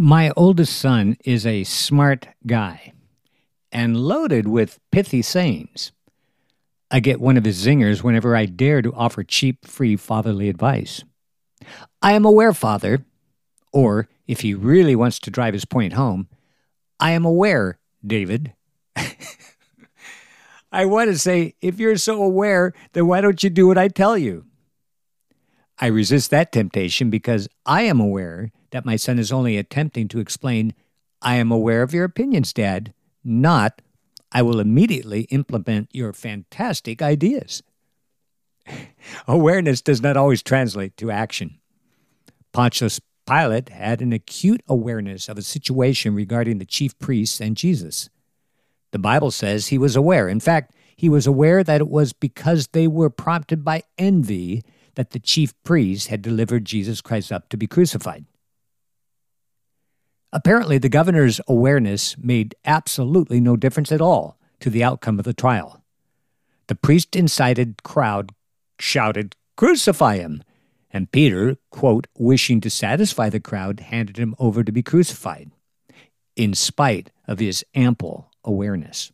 My oldest son is a smart guy and loaded with pithy sayings. I get one of his zingers whenever I dare to offer cheap, free fatherly advice. I am aware, father, or if he really wants to drive his point home, I am aware, David. I want to say, if you're so aware, then why don't you do what I tell you? I resist that temptation because I am aware that my son is only attempting to explain, I am aware of your opinions, Dad, not, I will immediately implement your fantastic ideas. Awareness does not always translate to action. Pontius Pilate had an acute awareness of a situation regarding the chief priests and Jesus. The Bible says he was aware. In fact, he was aware that it was because they were prompted by envy that the chief priests had delivered Jesus Christ up to be crucified. Apparently, the governor's awareness made absolutely no difference at all to the outcome of the trial. The priest incited crowd shouted, Crucify him! And Pilate, quote, wishing to satisfy the crowd, handed him over to be crucified, in spite of his ample awareness.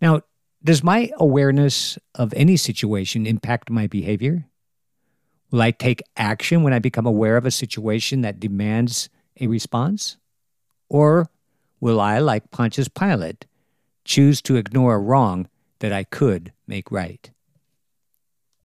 Now, does my awareness of any situation impact my behavior? Will I take action when I become aware of a situation that demands a response? Or will I, like Pontius Pilate, choose to ignore a wrong that I could make right?